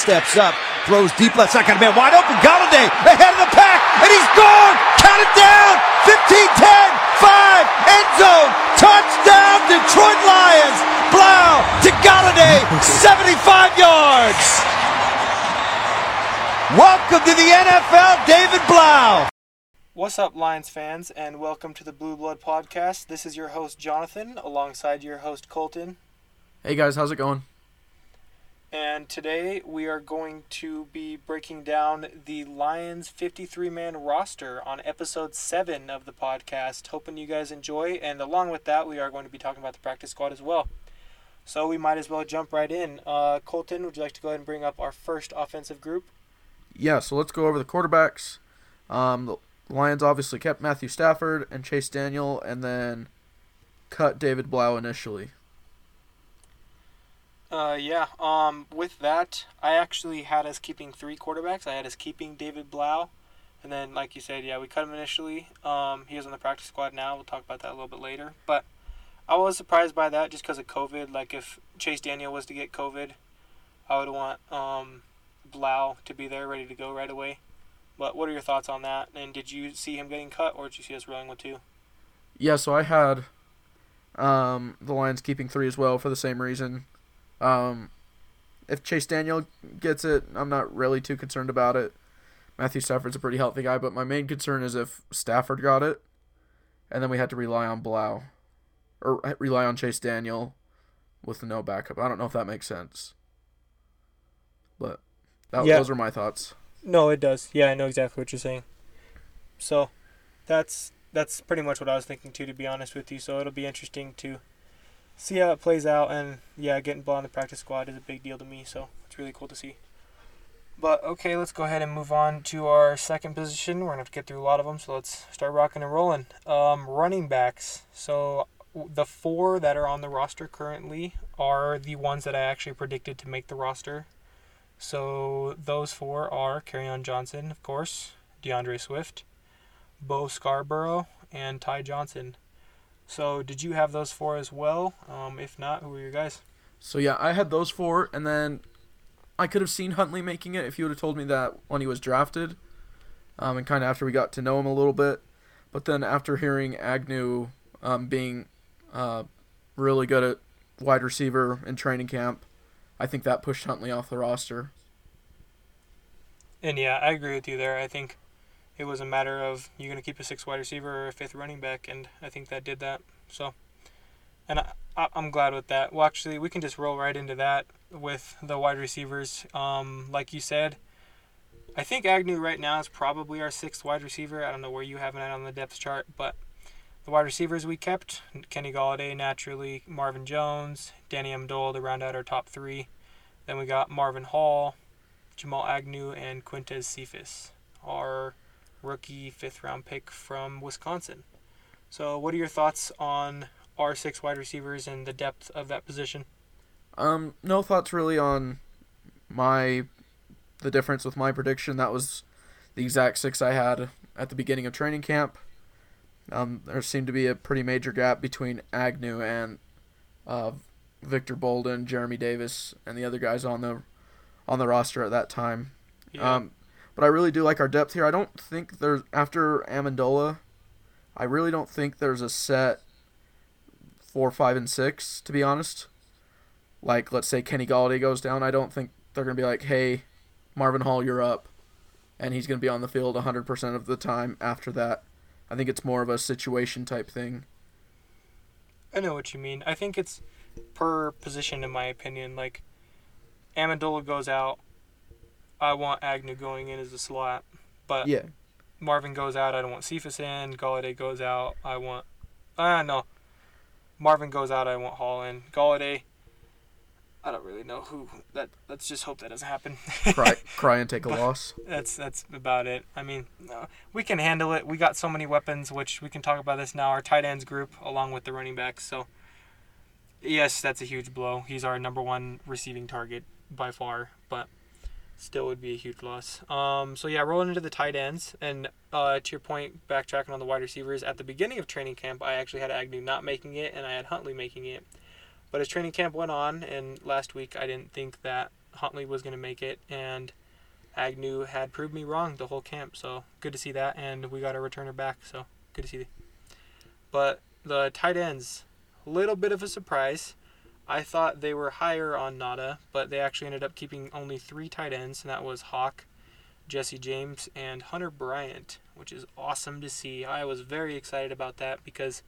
Steps up, throws deep left side, got a man wide open. Golladay ahead of the pack, and he's gone. Count it down. 15, 10, 5, end zone, touchdown, Detroit Lions. Blough to Golladay, 75 yards. Welcome to the NFL, David Blough. What's up, Lions fans, and welcome to the Blue Blood Podcast. This is your host, Jonathan, alongside your host, Colton. Hey guys, how's it going? And today we are going to be breaking down the Lions 53 man roster on episode 7 of the podcast. Hoping you guys enjoy. And along with that, we are going to be talking about the practice squad as well. So we might as well jump right in. Uh, Colton, would you like to go ahead and bring up our first offensive group? Yeah, so let's go over the quarterbacks. Um, the Lions obviously kept Matthew Stafford and Chase Daniel, and then cut David Blough initially. Uh, yeah. Um, with that, I actually had us keeping three quarterbacks. I had us keeping David Blough, and then, like you said, yeah, we cut him initially. Um, he is on the practice squad now. We'll talk about that a little bit later. But I was surprised by that just because of COVID. Like, if Chase Daniel was to get COVID, I would want um, Blough to be there, ready to go right away. But what are your thoughts on that? And did you see him getting cut, or did you see us rolling with two? Yeah, so I had um, the Lions keeping three as well for the same reason. Um, if Chase Daniel gets it, I'm not really too concerned about it. Matthew Stafford's a pretty healthy guy, but my main concern is if Stafford got it, and then we had to rely on Blough, or rely on Chase Daniel with no backup. I don't know if that makes sense, but that, Yeah. those are my thoughts. No, it does. Yeah, I know exactly what you're saying. So, that's that's pretty much what I was thinking too, to be honest with you. So it'll be interesting to see how it plays out. And yeah, getting Blough on the practice squad is a big deal to me. So it's really cool to see. But okay, let's go ahead and move on to our second position. We're gonna have to get through a lot of them, so let's start rocking and rolling. Um, running backs. So the four that are on the roster currently are the ones that I actually predicted to make the roster. So those four are Kerryon Johnson, of course, D'Andre Swift, Bo Scarbrough, and Ty Johnson. So did you have those four as well? Um, if not, who were your guys? So yeah, I had those four, and then I could have seen Huntley making it if you would have told me that when he was drafted, um, and kind of after we got to know him a little bit. But then after hearing Agnew um, being uh, really good at wide receiver in training camp, I think that pushed Huntley off the roster. And yeah, I agree with you there. I think it was a matter of you're going to keep a six wide receiver or a fifth running back, and I think that did that. So, and I, I, I'm glad with that. Well, actually, we can just roll right into that with the wide receivers. Um, like you said, I think Agnew right now is probably our sixth wide receiver. I don't know where you have it on the depth chart, but the wide receivers we kept Kenny Golladay, naturally, Marvin Jones, Danny Amendola to round out our top three. Then we got Marvin Hall, Jamal Agnew, and Quintez Cephus, our rookie fifth round pick from Wisconsin. So, what are your thoughts on our six wide receivers and the depth of that position? Um, no thoughts really on my the difference with my prediction. That was the exact six I had at the beginning of training camp. Um, there seemed to be a pretty major gap between Agnew and uh, Victor Bolden, Jeremy Davis, and the other guys on the on the roster at that time. Um, but I really do like our depth here. I don't think there's after Amendola, I really don't think there's a set four, five, and six. To be honest, like let's say Kenny Golladay goes down, I don't think they're gonna be like, hey, Marvin Hall, you're up, and he's gonna be on the field 100% of the time after that. I think it's more of a situation type thing. I know what you mean. I think it's per position, in my opinion. Like, Amendola goes out. I want Agnew going in as a slot. But Yeah, Marvin goes out. I don't want Cephus in. Golladay goes out. I want. Ah, no. Marvin goes out. I want Hall in. Golladay. I don't really know who. That. Let's just hope that doesn't happen. cry, cry and take a loss. that's that's about it. I mean, no, we can handle it. We got so many weapons, which we can talk about this now. Our tight ends group, along with the running backs. So, yes, that's a huge blow. He's our number one receiving target by far, but still would be a huge loss. Um, so yeah, rolling into the tight ends, and uh, to your point, backtracking on the wide receivers. At the beginning of training camp, I actually had Agnew not making it, and I had Huntley making it. But as training camp went on, and last week, I didn't think that Huntley was going to make it, and Agnew had proved me wrong the whole camp. So good to see that, and we got a returner back. So good to see. But the tight ends, a little bit of a surprise. I thought they were higher on Nauta, but they actually ended up keeping only three tight ends, and that was Hawk, Jesse James, and Hunter Bryant, which is awesome to see. I was very excited about that because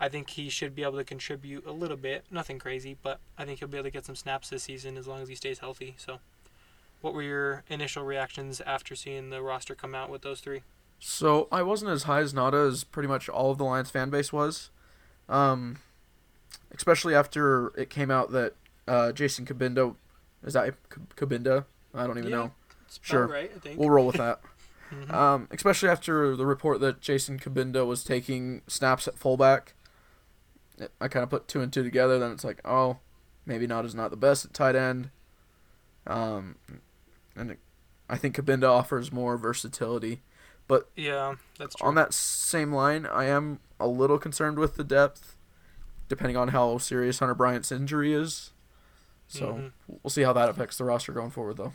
I think he should be able to contribute a little bit. Nothing crazy, but I think he'll be able to get some snaps this season as long as he stays healthy. So, what were your initial reactions after seeing the roster come out with those three? So I wasn't as high as Nauta as pretty much all of the Lions fan base was, um, especially after it came out that uh, Jason Cabinda is that Cabinda? I don't even Yeah, know. It's about Sure. right, I think. We'll roll with that. Mhm. Um, especially after the report that Jason Cabinda was taking snaps at fullback. It- I kind of put two and two together. Then it's like, oh, maybe not is not the best at tight end. Um, and it, I think Cabinda offers more versatility. But yeah, that's true. On that same line, I am a little concerned with the depth, depending on how serious Hunter Bryant's injury is. So Mhm. we'll see how that affects the roster going forward, though.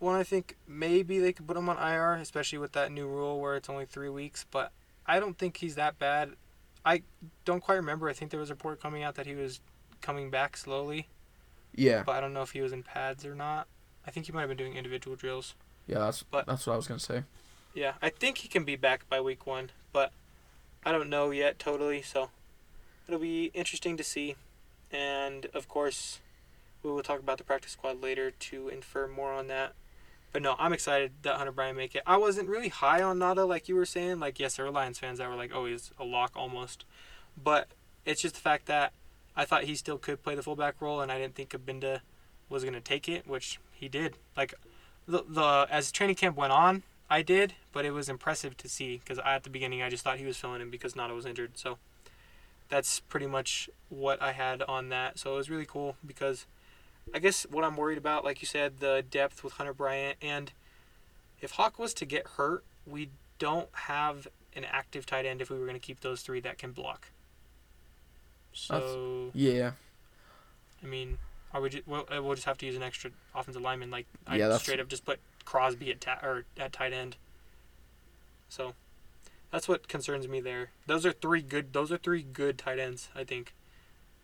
Well, I think maybe they could put him on IR, especially with that new rule where it's only three weeks. But I don't think he's that bad. I don't quite remember. I think there was a report coming out that he was coming back slowly, Yeah, but I don't know if he was in pads or not. I think he might have been doing individual drills. yeah, that's But- that's what I was gonna say. Yeah, I think he can be back by week one, but I don't know yet totally. So it'll be interesting to see. And of course, we will talk about the practice squad later to infer more on that. But no, I'm excited that Hunter Bryant make it. I wasn't really high on Nauta like you were saying. Like yes, there were Lions fans that were like, "Oh, he's a lock almost," but it's just the fact that I thought he still could play the fullback role, and I didn't think Cabinda was gonna take it, which he did. Like the the as training camp went on, I did, but it was impressive to see because at the beginning I just thought he was filling in because Nauta was injured. So that's pretty much what I had on that. So it was really cool because I guess what I'm worried about, like you said, the depth with Hunter Bryant, and if Hawk was to get hurt, we don't have an active tight end if we were going to keep those three that can block. So Yeah, I mean, are we just, we'll, we'll just have to use an extra offensive lineman. Like Yeah, that's- straight up just put Crosby at ta- or at tight end. So that's what concerns me there. Those are three good. Those are three good tight ends, I think.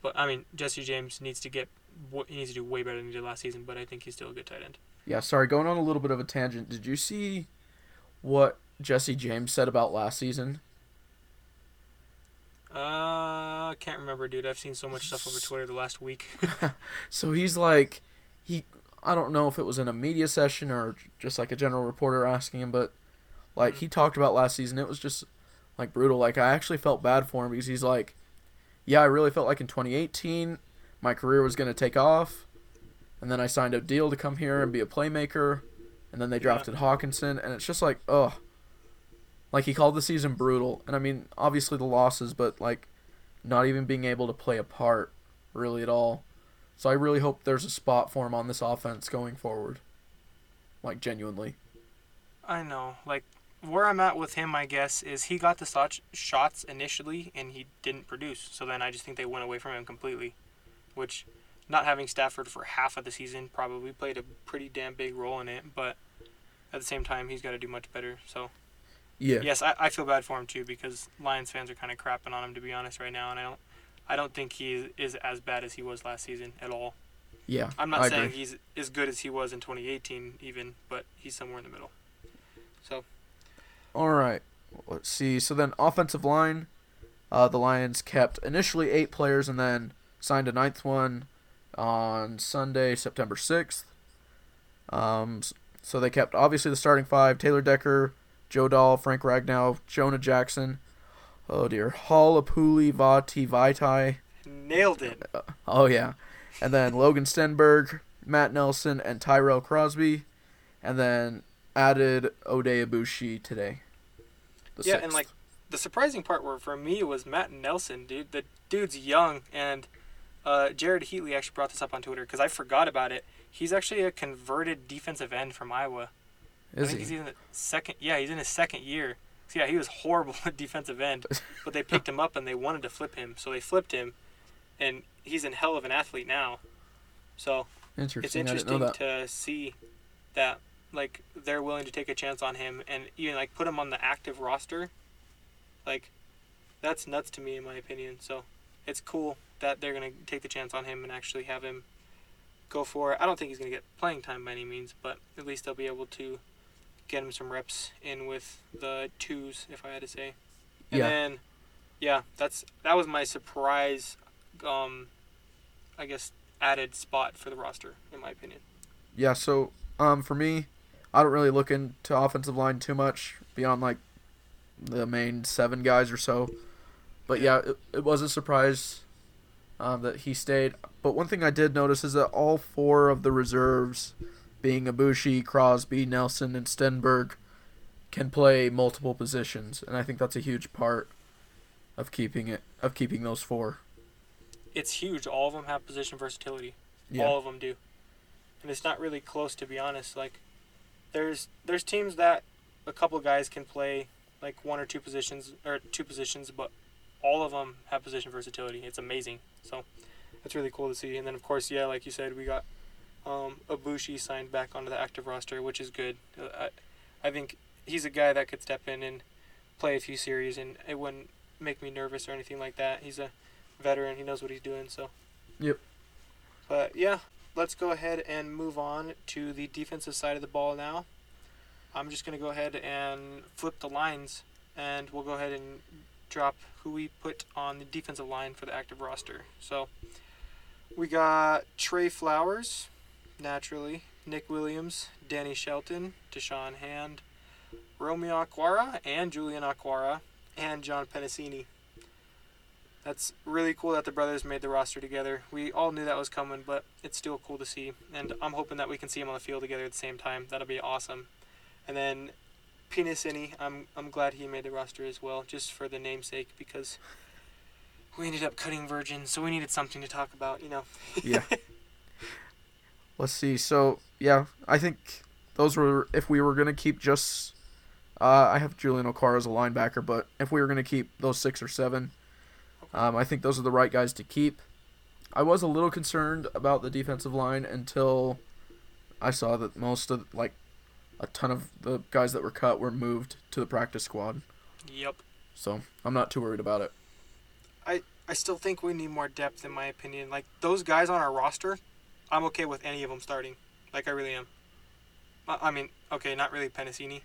But I mean, Jesse James needs to get. He needs to do way better than he did last season. But I think he's still a good tight end. yeah. Sorry, going on a little bit of a tangent. Did you see what Jesse James said about last season? Uh, can't remember, dude. I've seen so much stuff over Twitter the last week. So he's like, he, I don't know if it was in a media session or just like a general reporter asking him, but like mm-hmm. he talked about last season. It was just like brutal. Like I actually felt bad for him because he's like, yeah, I really felt like in 2018 my career was gonna take off, and then I signed a deal to come here and be a playmaker, and then they Yeah. drafted Hockenson, and it's just like, ugh. Like he called the season brutal, and I mean obviously the losses, but like not even being able to play a part really at all. So I really hope there's a spot for him on this offense going forward. Like genuinely. I know. Like where I'm at with him, I guess, is he got the shot, shots initially and he didn't produce. So then I just think they went away from him completely. Which, not having Stafford for half of the season probably played a pretty damn big role in it. But at the same time, he's got to do much better. So Yeah. yes, I, I feel bad for him too because Lions fans are kind of crapping on him to be honest right now, and I don't. I don't think he is as bad as he was last season at all. Yeah. I'm not I saying agree. he's as good as he was in 2018 even, but he's somewhere in the middle. So All right. Let's see. So then offensive line, uh, the Lions kept initially eight players and then signed a ninth one on Sunday, September sixth. Um, so they kept obviously the starting five: Taylor Decker, Joe Dahl, Frank Ragnow, Jonah Jackson. Oh dear, Halapoulivaati Vaitai. nailed it. Oh yeah, and then Logan Stenberg, Matt Nelson, and Tyrell Crosby, and then added Oday Aboushi today. The yeah, and like the surprising part were for me was Matt Nelson, dude. The dude's young, and uh, Jared Heatley actually brought this up on Twitter because I forgot about it. He's actually a converted defensive end from Iowa. I is think he? he's in the second. Yeah, he's in his second year. So yeah, he was horrible at defensive end, but they picked him up and they wanted to flip him, so they flipped him, and he's in hell of an athlete now. So Interesting. it's interesting to see that like they're willing to take a chance on him and even like put him on the active roster. Like that's nuts to me in my opinion. So it's cool that they're gonna take the chance on him and actually have him go for it. I don't think he's gonna get playing time by any means, but at least they'll be able to get him some reps in with the twos, if I had to say. And Yeah. then yeah, that's that was my surprise um I guess added spot for the roster, in my opinion. Yeah, so um, for me, I don't really look into offensive line too much beyond like the main seven guys or so. But yeah, it, it was a surprise um, that he stayed. But one thing I did notice is that all four of the reserves, being Aboushi, Crosby, Nelson, and Stenberg, can play multiple positions, and I think that's a huge part of keeping it of keeping those four. It's huge. All of them have position versatility. Yeah. All of them do, and it's not really close to be honest. Like, there's there's teams that a couple guys can play like one or two positions or two positions, but all of them have position versatility. It's amazing. So that's really cool to see. And then of course, yeah, like you said, we got um, Aboushi signed back onto the active roster, which is good. Uh, I I think he's a guy that could step in and play a few series, and it wouldn't make me nervous or anything like that. He's a veteran. He knows what he's doing. So. Yep. But yeah, let's go ahead and move on to the defensive side of the ball now. I'm just going to go ahead and flip the lines, and we'll go ahead and drop who we put on the defensive line for the active roster. So we got Trey Flowers, naturally, Nick Williams, Danny Shelton, Da'Shawn Hand, Romeo Okwara, and Julian Okwara, and John Penisini. That's really cool that the brothers made the roster together. We all knew that was coming, but it's still cool to see. And I'm hoping that we can see them on the field together at the same time. That'll be awesome. And then Penisini, I'm I'm glad he made the roster as well, just for the namesake because we ended up cutting Virgin, so we needed something to talk about, you know. Yeah. Let's see. So yeah, I think those were if we were gonna keep just. Uh, I have Julian Okwara as a linebacker, but if we were gonna keep those six or seven, um, I think those are the right guys to keep. I was a little concerned about the defensive line until I saw that most of like a ton of the guys that were cut were moved to the practice squad. Yep. So I'm not too worried about it. I I still think we need more depth, in my opinion. Like those guys on our roster, I'm okay with any of them starting. Like I really am. I, I mean, okay, not really Penisini,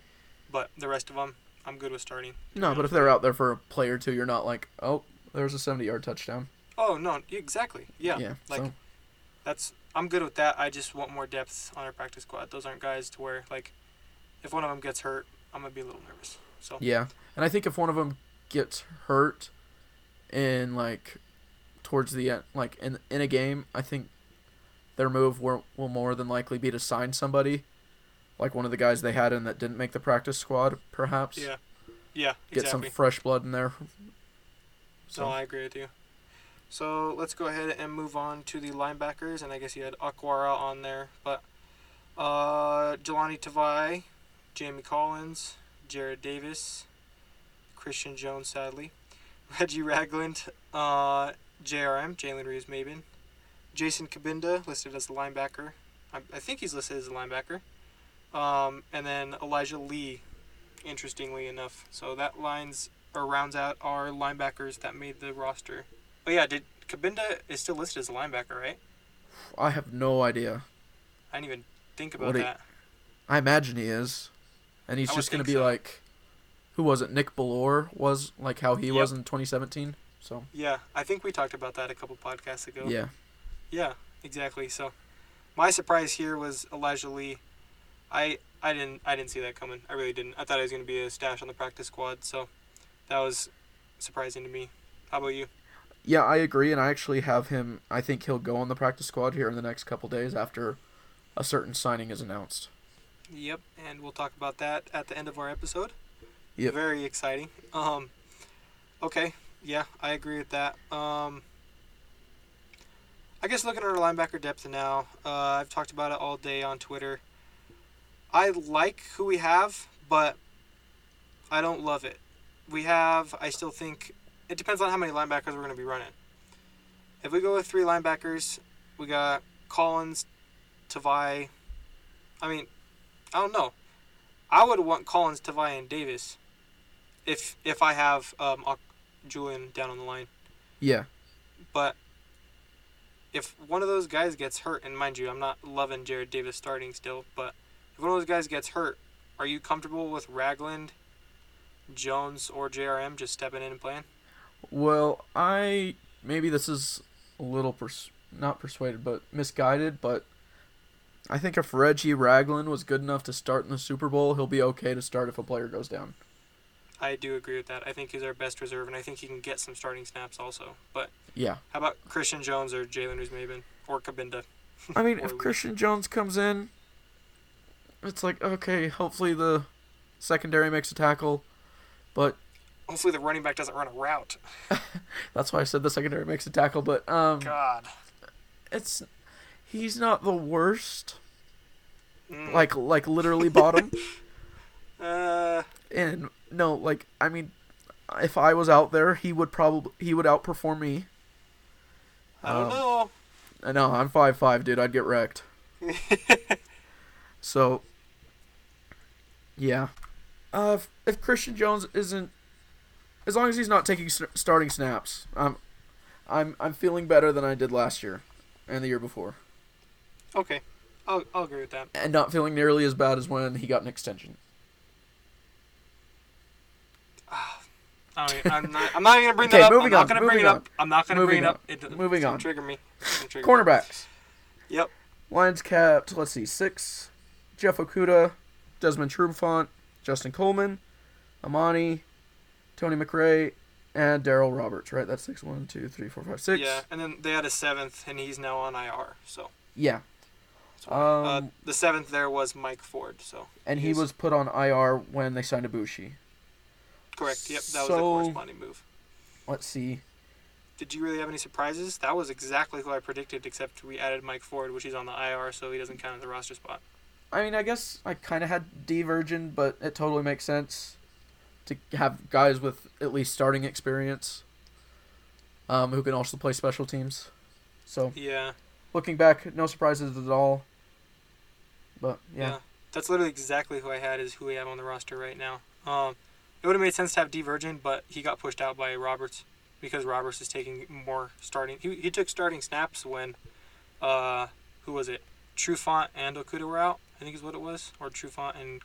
but the rest of them, I'm good with starting. No, but if they're out there for a play or two, you're not like, oh, there's a 70 yard touchdown. Oh no, exactly. Yeah. Yeah. Like so, that's I'm good with that. I just want more depth on our practice squad. Those aren't guys to where like, if one of them gets hurt, I'm gonna be a little nervous. So yeah. And I think if one of them gets hurt in like towards the end, like in in a game, I think their move will, will more than likely be to sign somebody, like one of the guys they had in that didn't make the practice squad, perhaps. yeah, yeah, Get exactly. some fresh blood in there. So I agree with you. So let's go ahead and move on to the linebackers, and I guess you had Okwara on there, but uh, Jahlani Tavai, Jamie Collins, Jarrad Davis, Christian Jones, sadly, Reggie Ragland, uh, JRM, Jalen Reeves-Maybin, Jason Cabinda listed as a linebacker. I, I think he's listed as a linebacker. Um, and then Elijah Lee, interestingly enough. So that lines or rounds out our linebackers that made the roster. Oh yeah, did Cabinda is still listed as a linebacker, right? I have no idea. I didn't even think about you- that. I imagine he is, and he's I just gonna be so. like, who was it? Nick Bellore was like how he Yep. was in 2017. So Yeah, I think we talked about that a couple podcasts ago. yeah, Yeah, exactly. So, my surprise here was Elijah Lee. I I didn't I didn't see that coming. I really didn't. I thought he was going to be a stash on the practice squad. So, that was surprising to me. How about you? yeah, I agree, and I actually have him. I think he'll go on the practice squad here in the next couple days after a certain signing is announced. Yep, and we'll talk about that at the end of our episode. Yep. Very exciting. Um, okay, yeah, I agree with that. Um, I guess looking at our linebacker depth now, uh, I've talked about it all day on Twitter. I like who we have, but I don't love it. We have, I still think, it depends on how many linebackers we're going to be running. If we go with three linebackers, we got Collins, Tavai. I mean, I don't know. I would want Collins, Tavai, and Davis. If if I have um, Julian down on the line, Yeah. but if one of those guys gets hurt, and mind you, I'm not loving Jarrad Davis starting still, but if one of those guys gets hurt, are you comfortable with Ragland, Jones, or JRM just stepping in and playing? Well, I maybe this is a little pers- not persuaded, but misguided. But I think if Reggie Ragland was good enough to start in the Super Bowl, he'll be okay to start if a player goes down. I do agree with that. I think he's our best reserve, and I think he can get some starting snaps also. But Yeah. how about Christian Jones or Jalen Reeves-Maybin or Cabinda? I mean, if Christian Jones comes in, it's like okay, hopefully the secondary makes a tackle, but Hopefully the running back doesn't run a route. that's why I said the secondary makes a tackle. But um, God. it's he's not the worst. Mm. Like like literally bottom. Uh, And no, like I mean, if I was out there, he would probably he would outperform me. I don't Um, know. I know I'm five five, dude. I'd get wrecked. So, yeah, uh, if, if Christian Jones isn't, as long as he's not taking s- starting snaps, I'm, I'm I'm feeling better than I did last year, and the year before, Okay, I'll, I'll agree with that. and not feeling nearly as bad as when he got an extension. I I'm not. I'm not gonna bring Okay, that up. I'm not on, gonna bring it up. I'm not gonna bring it up. It, moving on. Trigger me. Trigger me. Cornerbacks. Yep. Lions capped. Let's see, six. Jeff Okudah, Desmond Trufant, Justin Coleman, Amani, Tony McRae, and Darryl Roberts. Right, that's six. One, two, three, four, five, six. Yeah, and then they had a seventh, and he's now on IR. So, Yeah. uh, Um, the seventh there was Mike Ford. So and he was put on IR when they signed Aboushi. correct. Yep, that was the So- corresponding move. Let's see. Did you really have any surprises? That was exactly who I predicted, except we added Mike Ford, which he's on the IR, so he doesn't count as a roster spot. I mean, I guess I kind of had Dee Virgin, but it totally makes sense to have guys with at least starting experience, um, who can also play special teams. So Yeah. looking back, no surprises at all. But Yeah. yeah, That's literally exactly who I had is who we have on the roster right now. Um, it would have made sense to have Dee Virgin, but he got pushed out by Roberts because Roberts is taking more starting. He, he took starting snaps when, uh, who was it? Trufant and Okudah were out. I think is what it was, or Trufant and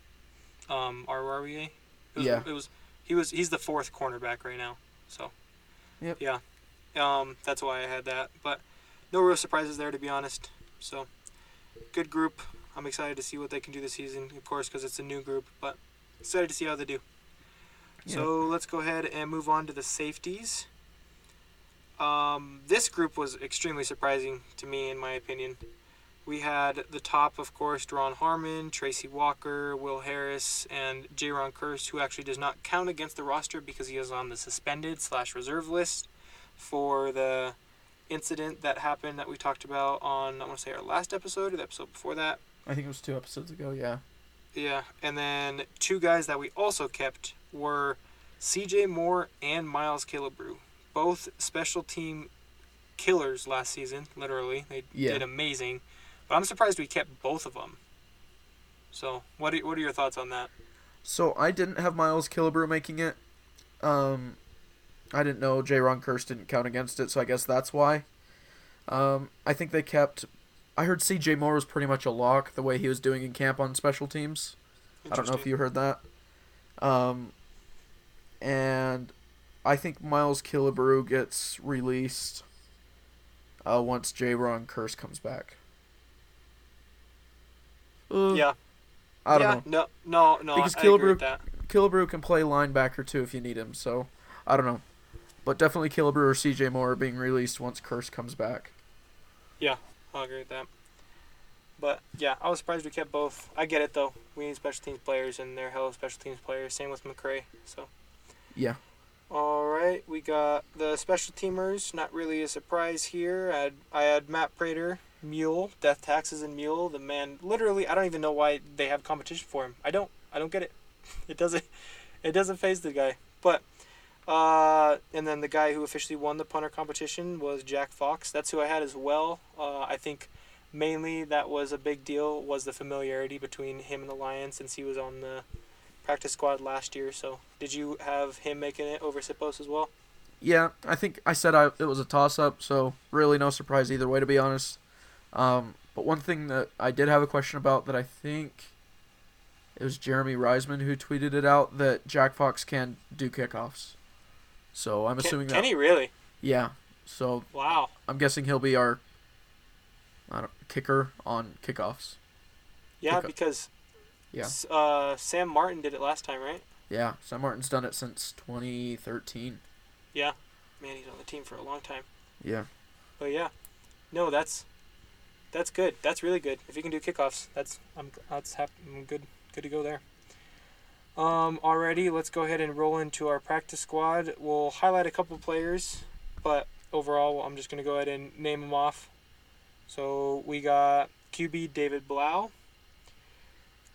um, RREA. It was, Yeah. It was. He was. He's the fourth cornerback right now. So. Yep. Yeah. Um, that's why I had that, but no real surprises there to be honest. So, good group. I'm excited to see what they can do this season, of course, because it's a new group, but excited to see how they do. So let's go ahead and move on to the safeties. Um, this group was extremely surprising to me, in my opinion. We had the top, of course, Duron Harmon, Tracy Walker, Will Harris, and Jayron Kearse, who actually does not count against the roster because he is on the suspended slash reserve list for the incident that happened that we talked about on, I want to say, our last episode or the episode before that. I think it was two episodes ago. Yeah. Yeah, and then two guys that we also kept were C.J. Moore and Miles Killebrew, both special team killers last season. Literally, they Yeah. did amazing. But I'm surprised we kept both of them. So, what are, what are your thoughts on that? So I didn't have Miles Killebrew making it. Um, I didn't know Jayron Kearse didn't count against it, so I guess that's why. Um, I think they kept. I heard C.J. Moore was pretty much a lock the way he was doing in camp on special teams. I don't know if you heard that. Um, and I think Miles Killebrew gets released uh, once Jayron Kearse comes back. Uh, Yeah. I don't yeah, know. No, no, no. Because I agree Killebrew- with that. Killebrew can play linebacker too if you need him, so I don't know. But definitely Killebrew or CJ Moore are being released once Kearse comes back. Yeah, I'll agree with that. But yeah, I was surprised we kept both. I get it though. We need special teams players, and they're hell of special teams players. Same with McRae. So. Yeah. All right, we got the special teamers. Not really a surprise here. I had, I had Matt Prater, Mule, Death Taxes and Mule. The man, literally, I don't even know why they have competition for him. I don't. I don't get it. It doesn't. It doesn't phase the guy. But, uh, and then the guy who officially won the punter competition was Jack Fox. That's who I had as well. Uh, I think mainly that was a big deal was the familiarity between him and the Lions since he was on the practice squad last year. So, did you have him making it over Siposs as well? Yeah, I think I said I, it was a toss up, so really no surprise either way, to be honest. Um, but one thing that I did have a question about that I think it was Jeremy Reisman who tweeted it out that Jack Fox can do kickoffs. So I'm Can, assuming can that. he really? Yeah. So Wow. I'm guessing he'll be our I don't, kicker on kickoffs. Yeah, because Yeah. uh, Sam Martin did it last time, right? Yeah. Sam Martin's done it since 2013. Yeah. Man, he's on the team for a long time. Yeah. But yeah, no, that's that's good. That's really good. If you can do kickoffs, that's I'm that's hap- I'm good good to go there. Um, already, let's go ahead and roll into our practice squad. We'll highlight a couple players, but overall, I'm just gonna go ahead and name them off. So we got QB David Blau,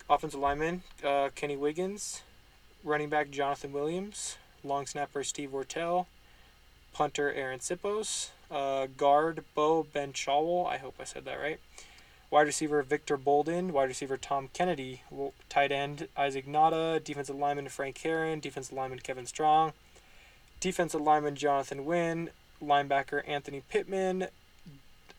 offensive lineman uh, Kenny Wiggins, running back Jonathan Williams, long snapper Steve Wirtel, punter Arryn Siposs, uh, guard Beau Benzschawel. I hope I said that right. Wide receiver Victor Bolden, wide receiver Tom Kennedy, tight end Isaac Nauta, defensive lineman Frank Herron, defensive lineman Kevin Strong, defensive lineman Jonathan Wynn, linebacker Anthony Pittman,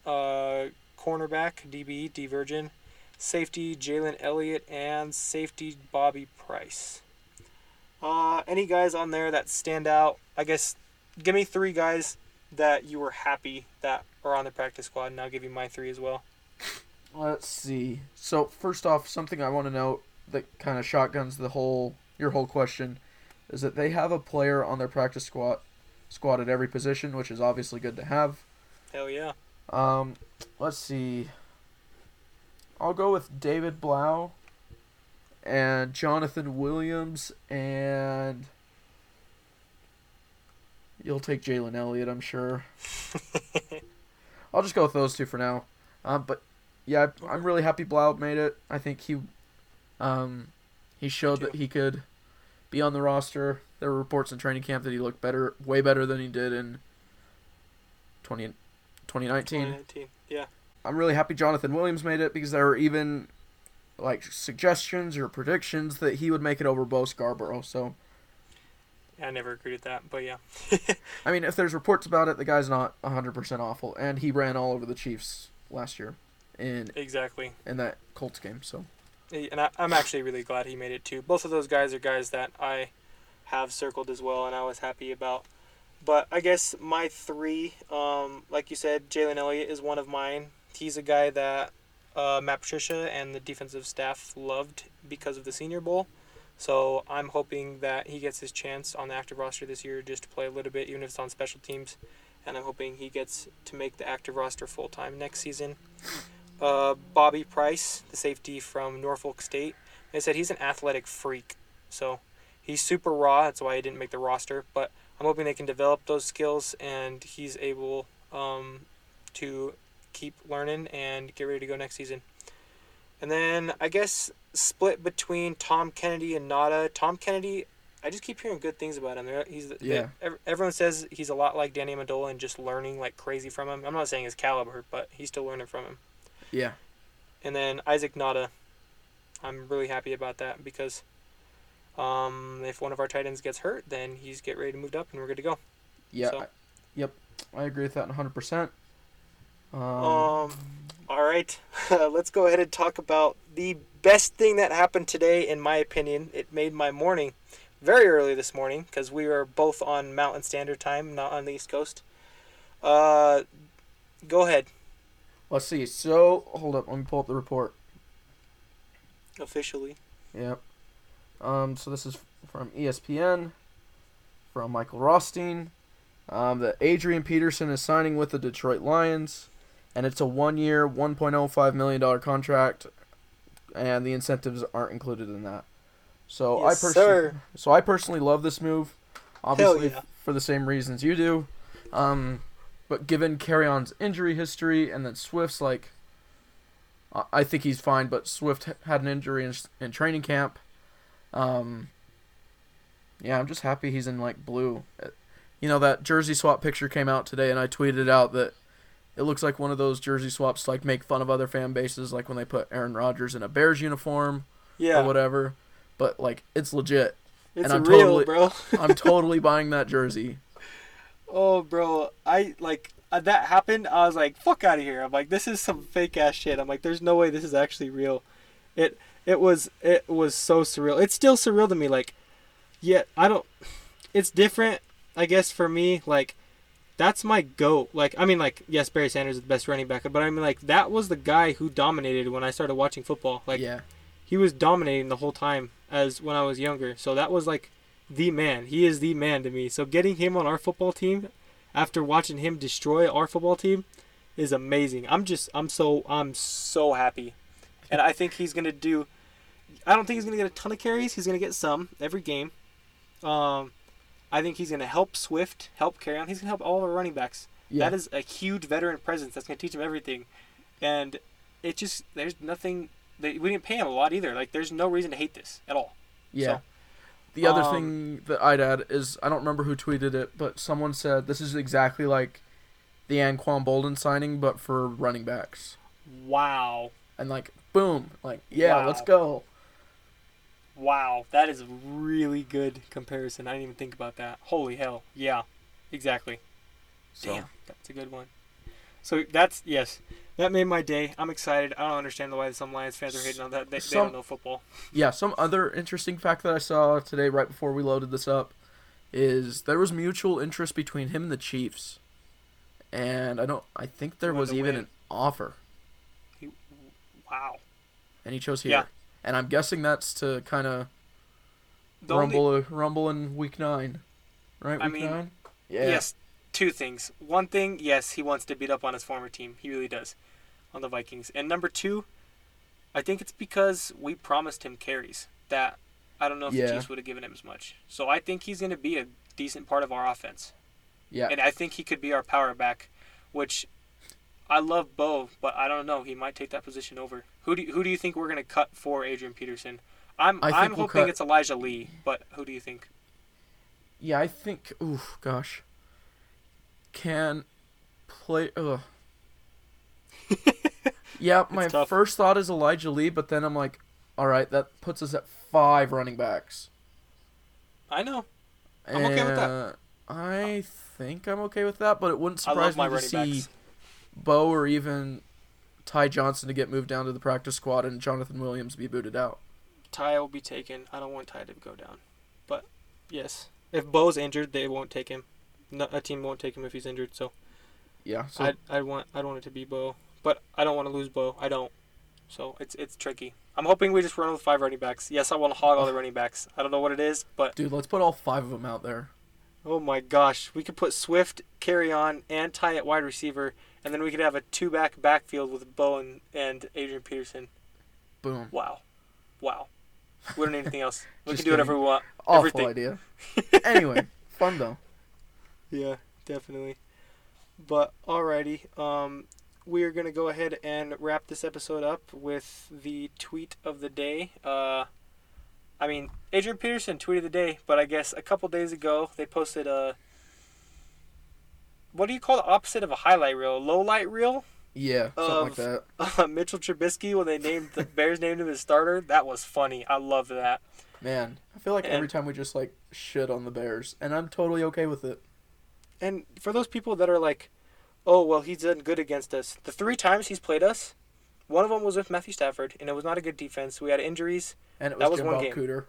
uh, cornerback DB Dee Virgin, safety Jalen Elliott, and safety Bobby Price. Uh, any guys on there that stand out? I guess give me three guys that you were happy that are on the practice squad, and I'll give you my three as well. Let's see. So first off, something I want to note that kind of shotguns the whole your whole question is that they have a player on their practice squad squad at every position, which is obviously good to have. Hell yeah. Um, let's see. I'll go with David Blau and Jonathan Williams and you'll take Jalen Elliott, I'm sure. I'll just go with those two for now. Um, but yeah, I'm really happy Blau made it. I think he, um, he showed that he could be on the roster. There were reports in training camp that he looked better, way better than he did in 20, 2019. 2019. Yeah. I'm really happy Jonathan Williams made it because there were even like suggestions or predictions that he would make it over Bo Scarbrough. So I never agreed with that, but yeah. I mean, if there's reports about it, the guy's not 100% awful, and he ran all over the Chiefs last year in exactly. in that Colts game. So And I, I'm actually really glad he made it too. Both of those guys are guys that I have circled as well, and I was happy about. But I guess my three, um, like you said, Jalen Elliott is one of mine. He's a guy that uh, Matt Patricia and the defensive staff loved because of the Senior Bowl. So I'm hoping that he gets his chance on the active roster this year just to play a little bit, even if it's on special teams. And I'm hoping he gets to make the active roster full time next season. Uh, Bobby Price, the safety from Norfolk State, they said he's an athletic freak. So he's super raw. That's why he didn't make the roster. But I'm hoping they can develop those skills and he's able um, to keep learning and get ready to go next season. And then I guess split between Tom Kennedy and Nauta. Tom Kennedy, I just keep hearing good things about him. He's Yeah. ev- Everyone says he's a lot like Danny Amendola and just learning like crazy from him. I'm not saying his caliber, but he's still learning from him. yeah, And then Isaac Nauta, I'm really happy about that because um, if one of our tight ends gets hurt, then he's get ready to move up and we're good to go. yeah, So- I, yep, I agree with that 100. percent Um, Um, all right, let's go ahead and talk about the best thing that happened today, in my opinion. It made my morning very early this morning because we were both on Mountain Standard Time, not on the East Coast. Uh, go ahead, let's see. So hold up, let me pull up the report. officially. Yep. Um, so this is from ESPN, from Michael Rothstein. Um, that Adrian Peterson is signing with the Detroit Lions, and it's a one-year, $1.05 million contract, and the incentives aren't included in that. So Yes, I personally, so I personally love this move, obviously yeah. for the same reasons you do. Um, but given Kerryon's injury history and then Swift's like I- I think he's fine, but Swift had an injury in, in training camp. Um, yeah, I'm just happy he's in like blue. Uh, You know that jersey swap picture came out today, and I tweeted out that it looks like one of those jersey swaps to like make fun of other fan bases, like when they put Aaron Rodgers in a Bears uniform Yeah, or whatever. But like it's legit. it's and I'm real, totally- bro. I'm totally buying that jersey. Oh, bro, I like uh, that happened. I was like, "Fuck out of here!" I'm like, "This is some fake ass shit." I'm like, "There's no way this is actually real." It it was it was so surreal. It's still surreal to me. Like, yeah, I don't. It's different, I guess, for me. Like, that's my goat. Like, I mean, like, yes, Barry Sanders is the best running back, but I mean, like, that was the guy who dominated when I started watching football. Like, yeah. he was dominating the whole time as when I was younger. So that was like the man. He is the man to me. So getting him on our football team after watching him destroy our football team is amazing. I'm just I'm so I'm so happy. And I think he's going to do I don't think he's going to get a ton of carries. He's going to get some every game. Um I think he's going to help Swift, help Kerryon. He's going to help all of our running backs. Yeah. That is a huge veteran presence that's going to teach him everything. And it just there's nothing they, we didn't pay him a lot either. Like there's no reason to hate this at all. Yeah. So, the other um, thing that I'd add is I don't remember who tweeted it, but someone said this is exactly like the Anquan Boldin signing, but for running backs. Wow. And like, boom, like, yeah, Wow. let's go. Wow. That is a really good comparison. I didn't even think about that. Holy hell. Yeah. Exactly. So, Damn. That's a good one. So that's yes. That made my day. I'm excited. I don't understand why some Lions fans are hating on that. They, they don't know football. yeah, some other interesting fact that I saw today, right before we loaded this up, is there was mutual interest between him and the Chiefs, and I don't. I think there was even win? an offer, He, wow. and he chose here. Yeah. And I'm guessing that's to kind of The only- rumble, rumble in week nine, right? Week I mean, nine. Yeah. Yes, two things. One thing, yes, he wants to beat up on his former team. He really does, on the Vikings. And number two, I think it's because we promised him carries that I don't know if Yeah. the Chiefs would have given him as much. So I think he's going to be a decent part of our offense, Yeah. and I think he could be our power back, which I love Bo, but I don't know. He might take that position over. Who do you, who do you think we're going to cut for Adrian Peterson? I'm I I'm we'll hoping cut- it's Elijah Lee, but who do you think? Yeah, I think. Ooh, gosh. Can play. Ugh. yeah, my first thought is Elijah Lee, but then I'm like, all right, that puts us at five running backs. I know. I'm okay with that. I think I'm okay with that, but it wouldn't surprise me to see backs. Bo or even Ty Johnson to get moved down to the practice squad and Jonathan Williams be booted out. Ty will be taken. I don't want Ty to go down. But yes, if Bo's injured, they won't take him. No, a team won't take him if he's injured. So, Yeah, so I I want I want it to be Bo, but I don't want to lose Bo. I don't. So it's it's tricky. I'm hoping we just run with five running backs. Yes, I want to hog all the running backs. I don't know what it is, but dude, let's put all five of them out there. Oh my gosh, we could put Swift, Kerryon, and Ty at wide receiver, and then we could have a two back backfield with Bo and, and Adrian Peterson. Boom. Wow, wow. We don't need anything else. We can do whatever we want. Awful Everything. idea. anyway, fun though. Yeah, definitely. But alrighty, um, we are gonna go ahead and wrap this episode up with the tweet of the day. Uh, I mean, Adrian Peterson tweeted the day, but I guess a couple days ago they posted a. What do you call the opposite of a highlight reel? A low light reel? Yeah, something like that. Uh, Mitchell Trubisky when they named the Bears named him as starter. That was funny. I loved that. Man, I feel like every time we just like shit on the Bears, and I'm totally okay with it. And for those people that are like, oh, well, he's done good against us, the three times he's played us, one of them was with Matthew Stafford, and it was not a good defense. We had injuries. And it That was, was Jim one Bob game. Cooter,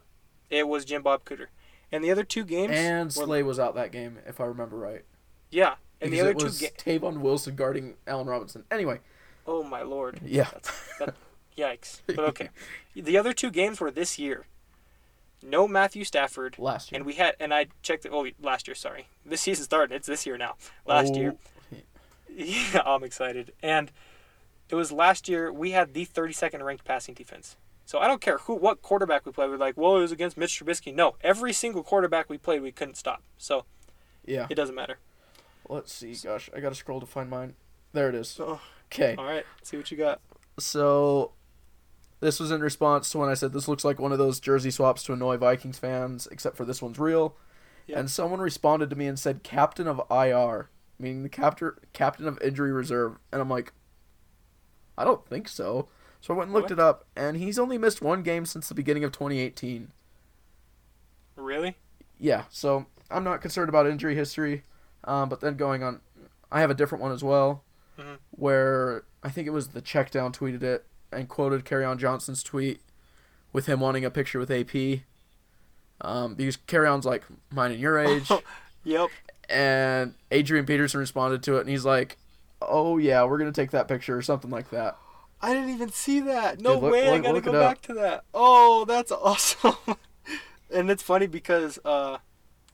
It was Jim Bob Cooter. And the other two games. and were- Slay was out that game, if I remember right. Yeah. And the other it two was games. Tavon Wilson guarding Allen Robinson. Anyway, Oh, my lord. yeah, that, yikes. But okay. the other two games were this year. No Matthew Stafford. last year. And we had, and I checked, oh, last year, sorry. This season started. It's this year now. Last Oh, year. Yeah, I'm excited. And it was last year we had the 32nd ranked passing defense. So I don't care who what quarterback we played. We're like, well, it was against Mitch Trubisky. No, every single quarterback we played, we couldn't stop. So Yeah. it doesn't matter. Let's see. Gosh, I gotta scroll to find mine. There it is. Oh, Okay. all right, see what you got. So this was in response to when I said this looks like one of those jersey swaps to annoy Vikings fans, except for this one's real. Yeah. And someone responded to me and said captain of IR, meaning the captor, captain of injury reserve. And I'm like, I don't think so. So I went and looked What? it up, and he's only missed one game since the beginning of 2018. Really? Yeah, so I'm not concerned about injury history. Um, but then going on, I have a different one as well, Mhm. where I think it was the check down tweeted it and quoted Kerryon Johnson's tweet with him wanting a picture with AP. Um, because Kerryon's like mine and your age, Yep. and Adrian Peterson responded to it, and he's like, "Oh yeah, we're gonna take that picture" or something like that. I didn't even see that. No Dude, look- way. I gotta go back to that. Oh, that's awesome. and it's funny because uh,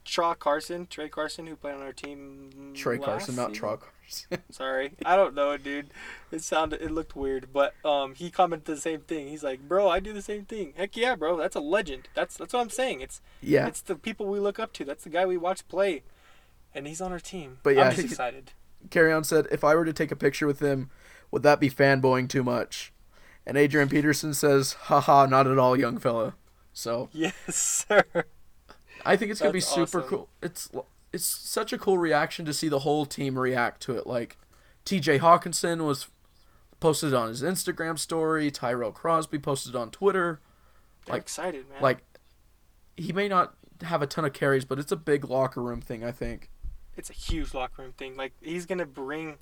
Traw Carson, Trey Carson, who played on our team. Trey Carson, not? Traw Carson. Sorry, I don't know, dude. It sounded, it looked weird, but um, he commented the same thing. He's like, "Bro, I do the same thing." Heck yeah, bro. That's a legend. That's that's what I'm saying. It's yeah, it's the people we look up to. That's the guy we watch play, and he's on our team. But yeah, I'm just excited. Kerryon said, if I were to take a picture with him, would that be fanboying too much? And Adrian Peterson says, haha, not at all, young fella. So Yes, sir. I think it's gonna be super awesome. cool. It's it's such a cool reaction to see the whole team react to it. Like T.J. Hockenson was posted on his Instagram story. Tyrell Crosby posted on Twitter. They're Like- excited, man. Like he may not have a ton of carries, but it's a big locker room thing. I think. It's a huge locker room thing. Like he's gonna bring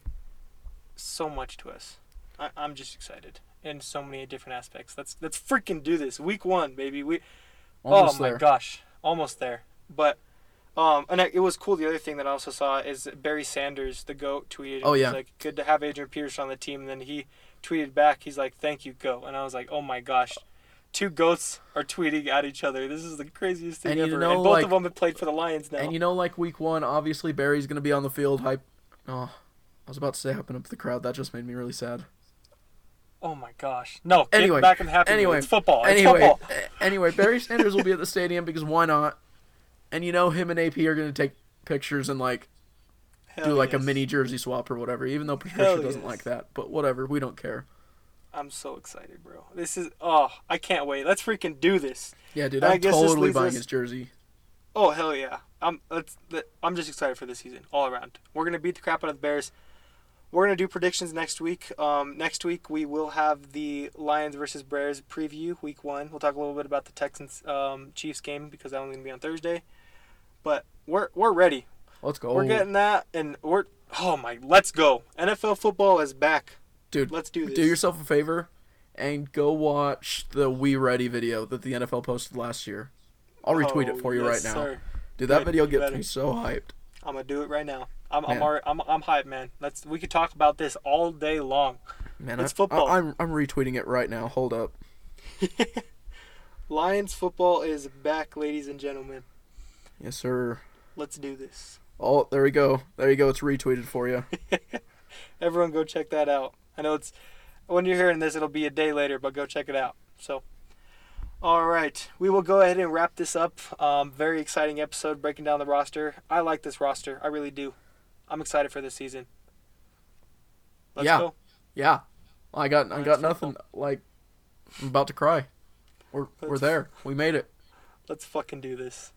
so much to us. I, I'm just excited in so many different aspects. Let's let's freaking do this. Week one, baby. We Almost oh my gosh, almost there. But um, and I, it was cool. The other thing that I also saw is Barry Sanders, the goat, tweeted. Oh, yeah. like good to have Adrian Peterson on the team. And then he tweeted back. He's like, "Thank you, goat." And I was like, "Oh my gosh." Two goats are tweeting at each other. This is the craziest thing And you ever. know, and both like- of them have played for the Lions now. And you know, like week one, obviously Barry's gonna be on the field. Hype. Oh, I was about to say hyping up the crowd. That just made me really sad. Oh my gosh. No, get Anyway, back in the happy mood. anyway, It's football. It's anyway, football. anyway, Barry Sanders will be at the stadium because why not? And you know, him and AP are gonna take pictures and like do Hell like a mini jersey swap or whatever. Even though Patricia Hell doesn't yes. like that, but whatever, we don't care. I'm so excited, bro. This is oh, I can't wait. Let's freaking do this. Yeah, dude, I'm totally buying us- his jersey. Oh hell yeah. I'm let's let, I'm just excited for this season all around. We're gonna beat the crap out of the Bears. We're gonna do predictions next week. Um, next week we will have the Lions versus Bears preview week one. We'll talk a little bit about the Texans um, Chiefs game because that one's gonna be on Thursday. But we're we're ready. Let's go, We're getting that, and we're oh my, let's go. NFL football is back. Dude. Let's do this. Do yourself a favor and go watch the We Ready video that the NFL posted last year. I'll retweet Oh, it for you oh, yes, right now. sir. Dude, that Good, video gets better. me so hyped. I'm gonna do it right now. I'm I'm already, I'm I'm hyped, man. Let's we could talk about this all day long. Man, It's I, football. I, am I'm retweeting it right now. Hold up. Lions football is back, ladies and gentlemen. Yes, sir. Let's do this. Oh, there we go. There you go. It's retweeted for you. Everyone, go check that out. I know it's when you're hearing this, it'll be a day later, but go check it out. So, all right, we will go ahead and wrap this up. Um, very exciting episode breaking down the roster. I like this roster. I really do. I'm excited for this season. Let's Yeah. go. Yeah. I got I got nothing. Like, I'm about to cry. We're we're there. We made it. Let's fucking do this.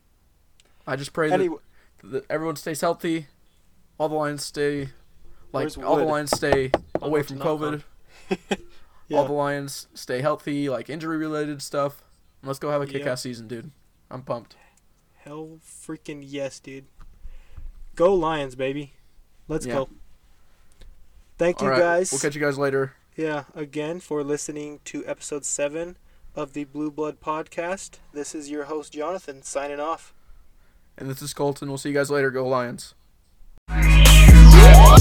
I just pray that, Anyway, that everyone stays healthy. All the lines stay. Like Where's all the Lions stay away from COVID. Yeah. All the Lions stay healthy, like injury related stuff. Let's go have a Yeah. kick ass season, dude. I'm pumped. Hell freaking yes, dude. Go Lions, baby. Let's Yeah. go. Thank you All right, guys. We'll catch you guys later. Yeah, again for listening to episode 7 of the Blue Blood podcast. This is your host Jonathan signing off. And this is Colton. We'll see you guys later. Go Lions. Yeah.